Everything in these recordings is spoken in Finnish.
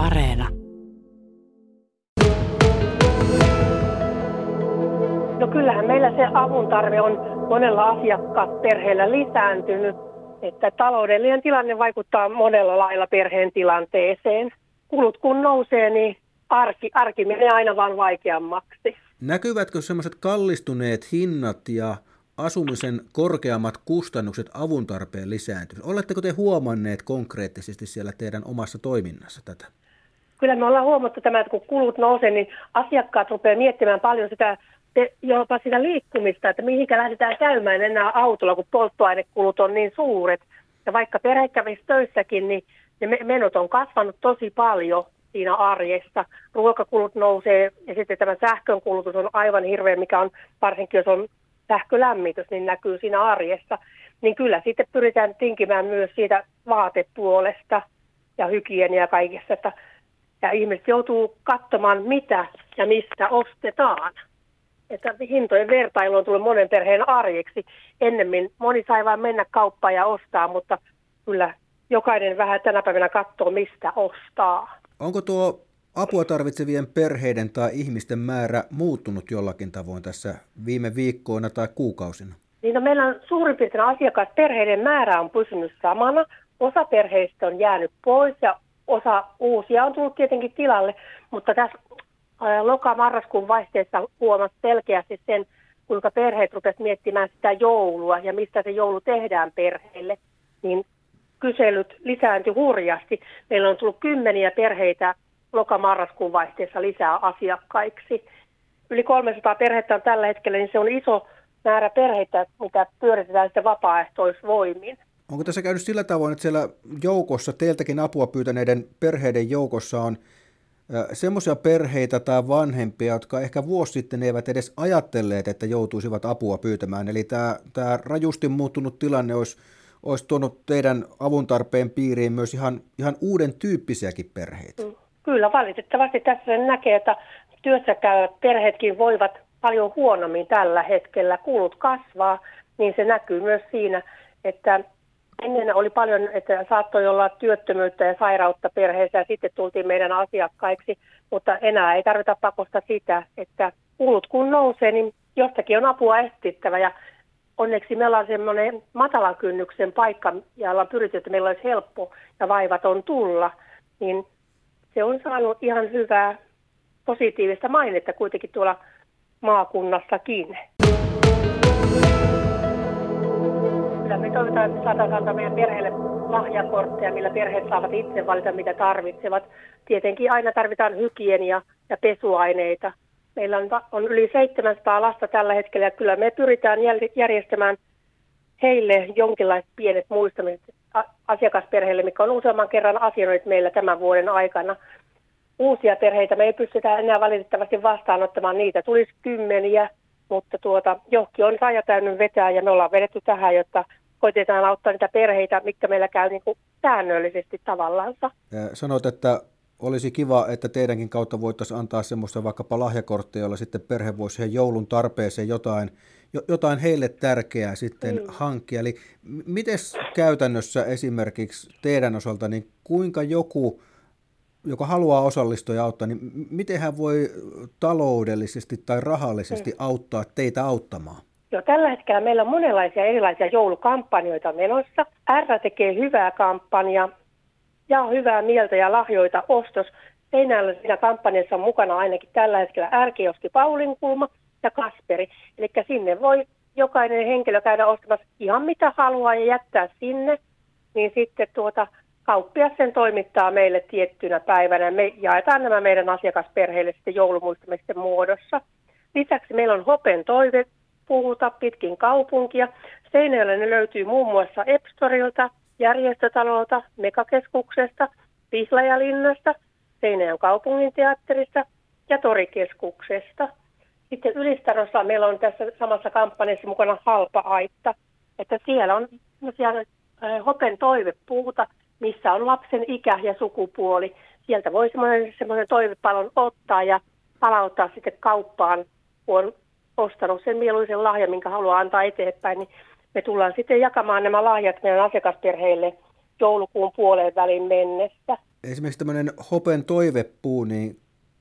Areena. No kyllähän meillä se avun tarve on monella asiakasperheellä lisääntynyt, että taloudellinen tilanne vaikuttaa monella lailla perheen tilanteeseen. Kulut kun nousee, niin arki, arki menee aina vaan vaikeammaksi. Näkyvätkö semmoiset kallistuneet hinnat ja asumisen korkeammat kustannukset avun tarpeen lisääntynyt? Oletteko te huomanneet konkreettisesti siellä teidän omassa toiminnassa tätä? Kyllä me ollaan huomattu tämä, että kun kulut nousee, niin asiakkaat rupeaa miettimään paljon sitä jopa sitä liikkumista, että mihinkä lähdetään käymään enää autolla, kun polttoainekulut on niin suuret. Ja vaikka perhe kävisi töissäkin, niin ne menot on kasvanut tosi paljon siinä arjessa. Ruokakulut nousee ja sitten tämä sähkön kulutus on aivan hirveä, mikä on varsinkin jos on sähkölämmitys, niin näkyy siinä arjessa. Niin kyllä sitten pyritään tinkimään myös siitä vaatepuolesta ja hygienia kaikessa, että ja ihmiset joutuu katsomaan, mitä ja mistä ostetaan. Että hintojen vertailu on tullut monen perheen arjeksi. Ennemmin moni sai vain mennä kauppaan ja ostaa, mutta kyllä jokainen vähän tänä päivänä katsoo, mistä ostaa. Onko tuo apua tarvitsevien perheiden tai ihmisten määrä muuttunut jollakin tavoin tässä viime viikkoina tai kuukausina? Niin no meillä on suurin piirtein asiakasperheiden määrä on pysynyt samana. Osa perheistä on jäänyt pois ja osa uusia on tullut tietenkin tilalle, mutta tässä loka-marraskuun vaihteessa huomasi selkeästi sen, kuinka perheet rupesivat miettimään sitä joulua ja mistä se joulu tehdään perheelle, niin kyselyt lisääntyi hurjasti. Meillä on tullut kymmeniä perheitä loka-marraskuun vaihteessa lisää asiakkaiksi. Yli 300 perhettä on tällä hetkellä, niin se on iso määrä perheitä, mitä pyöritetään sitten vapaaehtoisvoimin. Onko tässä käynyt sillä tavoin, että siellä joukossa, teiltäkin apua pyytäneiden perheiden joukossa on semmoisia perheitä tai vanhempia, jotka ehkä vuosi sitten eivät edes ajatelleet, että joutuisivat apua pyytämään. Eli tämä, tämä rajusti muuttunut tilanne olisi, olisi tuonut teidän avun tarpeen piiriin myös ihan, ihan uuden tyyppisiäkin perheitä. Mm. Kyllä, valitettavasti tässä sen näkee, että työssä käyvät perheetkin voivat paljon huonommin tällä hetkellä. Kulut kasvaa, niin se näkyy myös siinä, että ennen oli paljon, että saattoi olla työttömyyttä ja sairautta perheessä ja sitten tultiin meidän asiakkaiksi, mutta enää ei tarvita pakosta sitä, että kulut kun nousee, niin jostakin on apua etsittävä ja onneksi meillä on semmoinen matalan kynnyksen paikka ja ollaan pyritty, että meillä olisi helppo ja vaivaton tulla, niin se on saanut ihan hyvää positiivista mainetta kuitenkin tuolla maakunnassakin. Me toivotaan, että saadaan antaa meidän perheelle lahjakortteja, millä perheet saavat itse valita, mitä tarvitsevat. Tietenkin aina tarvitaan hygienia ja pesuaineita. Meillä on, on yli 700 lasta tällä hetkellä ja kyllä me pyritään järjestämään heille jonkinlaiset pienet muistamiset asiakasperheille, mikä on useamman kerran asioinut meillä tämän vuoden aikana. Uusia perheitä me ei pystytä enää valitettavasti vastaanottamaan, niitä tulisi kymmeniä, mutta tuota, johki on raja täynnyn vetää ja me ollaan vedetty tähän, jotta koitetaan auttaa niitä perheitä, mitkä meillä käy niin kuin säännöllisesti tavallaansa. Sanoit, että olisi kiva, että teidänkin kautta voitaisiin antaa semmoista vaikkapa lahjakorttia, jolla sitten perhe voisi siihen joulun tarpeeseen jotain, jotain heille tärkeää sitten mm. hankkia. Eli miten käytännössä esimerkiksi teidän osalta, niin kuinka joku, joka haluaa osallistua ja auttaa, niin miten hän voi taloudellisesti tai rahallisesti mm. auttaa teitä auttamaan? Joo, tällä hetkellä meillä on monenlaisia erilaisia joulukampanjoita menossa. R tekee hyvää kampanjaa, ja hyvää mieltä ja lahjoita ostos. Seinällä siinä kampanjassa on mukana ainakin tällä hetkellä ärkioski Paulinkulma ja Kasperi. Eli sinne voi jokainen henkilö käydä ostamassa ihan mitä haluaa ja jättää sinne. Niin sitten tuota, kauppias sen toimittaa meille tiettynä päivänä. Me jaetaan nämä meidän asiakasperheille sitten joulumuistamisten muodossa. Lisäksi meillä on Hopen toive puhuta pitkin kaupunkia. Seinäjoella ne löytyy muun muassa Epstorilta, järjestötalolta, Mekakeskuksesta, Pihlajalinnasta, Seinäjän kaupunginteatterista ja Torikeskuksesta. Sitten Ylistarossa meillä on tässä samassa kampanjassa mukana halpa aitta, että siellä on siellä Hopen toivepuuta, missä on lapsen ikä ja sukupuoli. Sieltä voi semmoinen, semmoinen toivepalon ottaa ja palauttaa sitten kauppaan, kun on ostanut sen mieluisen lahjan, minkä haluaa antaa eteenpäin, niin me tullaan sitten jakamaan nämä lahjat meidän asiakasperheille joulukuun puoleen välin mennessä. esimerkiksi tämmöinen hopen toivepuu, niin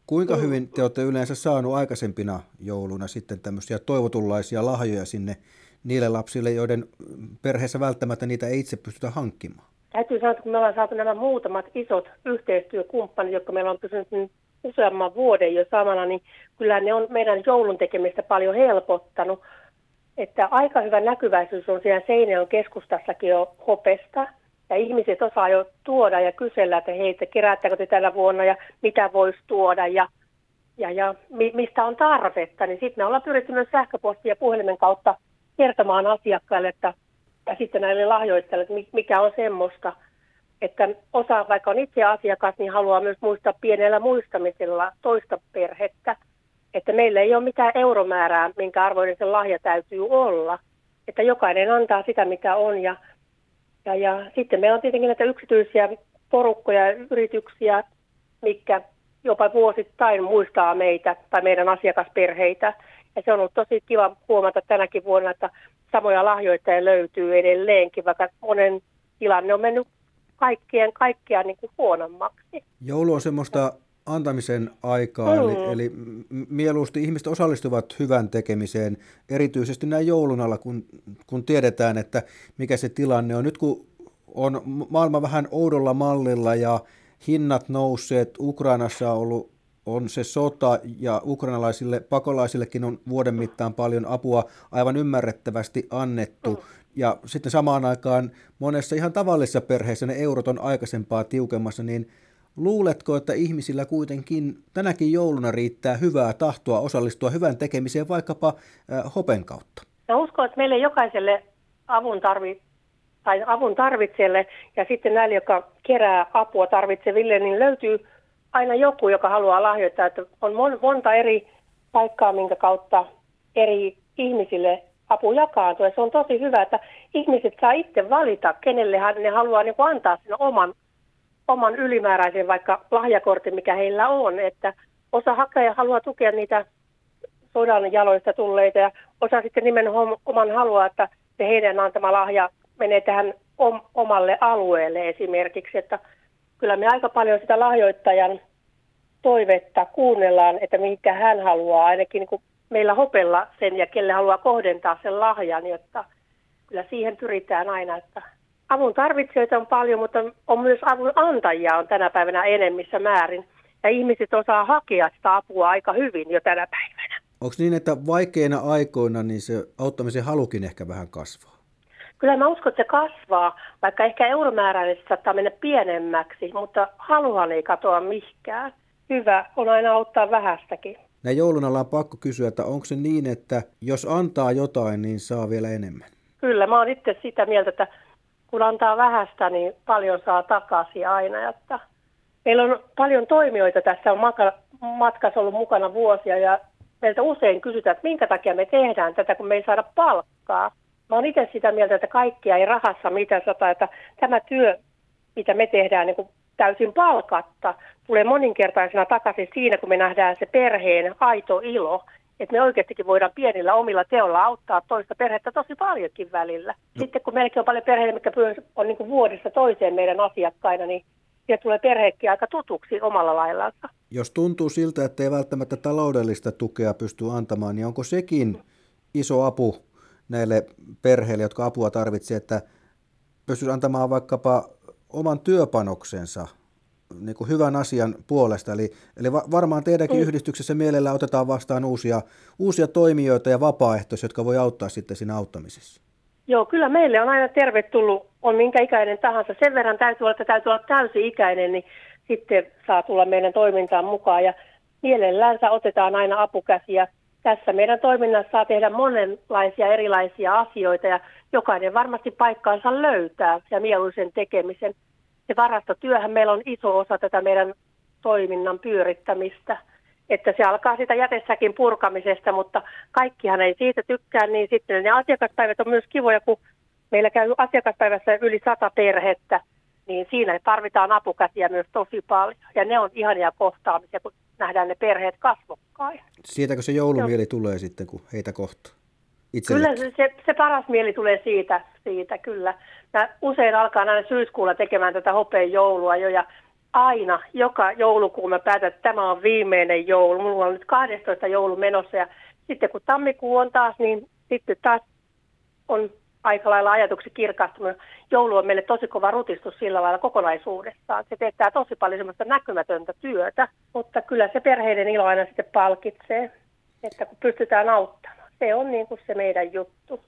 kuinka mm. hyvin te olette yleensä saanut aikaisempina jouluna sitten tämmöisiä toivotunlaisia lahjoja sinne niille lapsille, joiden perheessä välttämättä niitä ei itse pystytä hankkimaan? Täytyy sanoa, että kun me ollaan saatu nämä muutamat isot yhteistyökumppanit, jotka meillä on pysynyt niin useamman vuoden jo samana, niin kyllä ne on meidän joulun tekemistä paljon helpottanut. Että aika hyvä näkyväisyys on siellä Seinäjoen keskustassakin jo hopesta. Ja ihmiset osaa jo tuoda ja kysellä, että heitä keräättekö te tällä vuonna ja mitä voisi tuoda ja, ja, ja mi, mistä on tarvetta. Niin sitten me ollaan pyritty myös sähköpostia ja puhelimen kautta kertomaan asiakkaille, että ja sitten näille lahjoittajille, että mikä on semmoista, että osa, vaikka on itse asiakas, niin haluaa myös muistaa pienellä muistamisella toista perhettä, että meillä ei ole mitään euromäärää, minkä arvoinen se lahja täytyy olla, että jokainen antaa sitä, mitä on. Ja, ja, ja sitten meillä on tietenkin näitä yksityisiä porukkoja ja yrityksiä, mikä jopa vuosittain muistaa meitä tai meidän asiakasperheitä. Ja se on ollut tosi kiva huomata tänäkin vuonna, että samoja lahjoittajia löytyy edelleenkin, vaikka monen tilanne on mennyt kaikkien kaikkiaan niin kuin huonommaksi. Joulu on semmoista antamisen aikaa, mm. eli, eli mieluusti ihmiset osallistuvat hyvän tekemiseen, erityisesti näin joulun alla, kun, kun tiedetään, että mikä se tilanne on. Nyt kun on maailma vähän oudolla mallilla ja hinnat nousseet, Ukrainassa on ollut on se sota ja ukrainalaisille pakolaisillekin on vuoden mittaan paljon apua aivan ymmärrettävästi annettu. Ja sitten samaan aikaan monessa ihan tavallisessa perheessä ne eurot on aikaisempaa tiukemmassa, niin luuletko, että ihmisillä kuitenkin tänäkin jouluna riittää hyvää tahtoa osallistua hyvän tekemiseen vaikkapa äh, hopen kautta? Mä uskon, että meille jokaiselle avun tarvi, tai avun tarvitselle ja sitten näille, jotka kerää apua tarvitseville, niin löytyy aina joku, joka haluaa lahjoittaa, että on monta eri paikkaa, minkä kautta eri ihmisille apu jakaantuu. Ja se on tosi hyvä, että ihmiset saa itse valita, kenelle ne haluaa niin antaa sen oman, oman ylimääräisen vaikka lahjakortin, mikä heillä on. Että osa hakee haluaa tukea niitä sodan jaloista tulleita ja osa sitten nimenomaan haluaa, että se heidän antama lahja menee tähän omalle alueelle esimerkiksi. Että kyllä me aika paljon sitä lahjoittajan toivetta kuunnellaan, että mikä hän haluaa, ainakin niin meillä hopella sen ja kelle haluaa kohdentaa sen lahjan, jotta kyllä siihen pyritään aina, että avun tarvitsijoita on paljon, mutta on myös avun antajia on tänä päivänä enemmissä määrin. Ja ihmiset osaa hakea sitä apua aika hyvin jo tänä päivänä. Onko niin, että vaikeina aikoina niin se auttamisen halukin ehkä vähän kasvaa? Kyllä mä uskon, että se kasvaa, vaikka ehkä euromääräisesti saattaa mennä pienemmäksi, mutta haluhan ei katoa mihinkään. Hyvä on aina auttaa vähästäkin. Näin joulun alla on pakko kysyä, että onko se niin, että jos antaa jotain, niin saa vielä enemmän? Kyllä, mä oon itse sitä mieltä, että kun antaa vähästä, niin paljon saa takaisin aina. Että meillä on paljon toimijoita tässä on matkassa ollut mukana vuosia ja meiltä usein kysytään, että minkä takia me tehdään tätä, kun me ei saada palkkaa. Mä oon itse sitä mieltä, että kaikkia ei rahassa mitään sata, että tämä työ, mitä me tehdään niin täysin palkatta, tulee moninkertaisena takaisin siinä, kun me nähdään se perheen aito ilo. Että me oikeastikin voidaan pienillä omilla teolla auttaa toista perhettä tosi paljonkin välillä. No. Sitten kun meilläkin on paljon perheitä, mitkä on niin kuin vuodesta toiseen meidän asiakkaina, niin siellä tulee perheekki aika tutuksi omalla laillansa. Jos tuntuu siltä, että ei välttämättä taloudellista tukea pysty antamaan, niin onko sekin iso apu näille perheille, jotka apua tarvitsevat, että pystyisi antamaan vaikkapa oman työpanoksensa niin kuin hyvän asian puolesta. Eli, eli varmaan teidänkin mm. yhdistyksessä mielellä otetaan vastaan uusia, uusia toimijoita ja vapaaehtoisia, jotka voi auttaa sitten siinä auttamisessa. Joo, kyllä meille on aina tervetullut, on minkä ikäinen tahansa. Sen verran täytyy olla, että täytyy olla täysi-ikäinen, niin sitten saa tulla meidän toimintaan mukaan. Ja mielellänsä otetaan aina apukäsiä. Tässä meidän toiminnassa saa tehdä monenlaisia erilaisia asioita ja jokainen varmasti paikkaansa löytää ja mieluisen tekemisen se varastotyöhän meillä on iso osa tätä meidän toiminnan pyörittämistä. Että se alkaa sitä jätessäkin purkamisesta, mutta kaikkihan ei siitä tykkää, niin sitten ne asiakaspäivät on myös kivoja, kun meillä käy asiakaspäivässä yli sata perhettä, niin siinä tarvitaan apukäsiä myös tosi paljon. Ja ne on ihania kohtaamisia, kun nähdään ne perheet kasvokkain. Siitäkö se joulumieli tulee sitten, kun heitä kohtaa? Kyllä se, se, paras mieli tulee siitä, siitä kyllä. Mä usein alkaa aina syyskuulla tekemään tätä hopeen joulua jo ja aina, joka joulukuu mä päätän, että tämä on viimeinen joulu. Mulla on nyt 12 joulu menossa ja sitten kun tammikuu on taas, niin sitten taas on aika lailla ajatuksen kirkastunut. Joulu on meille tosi kova rutistus sillä lailla kokonaisuudessaan. Se teettää tosi paljon semmoista näkymätöntä työtä, mutta kyllä se perheiden ilo aina sitten palkitsee, että kun pystytään auttamaan. Se on niin kuin se meidän juttu.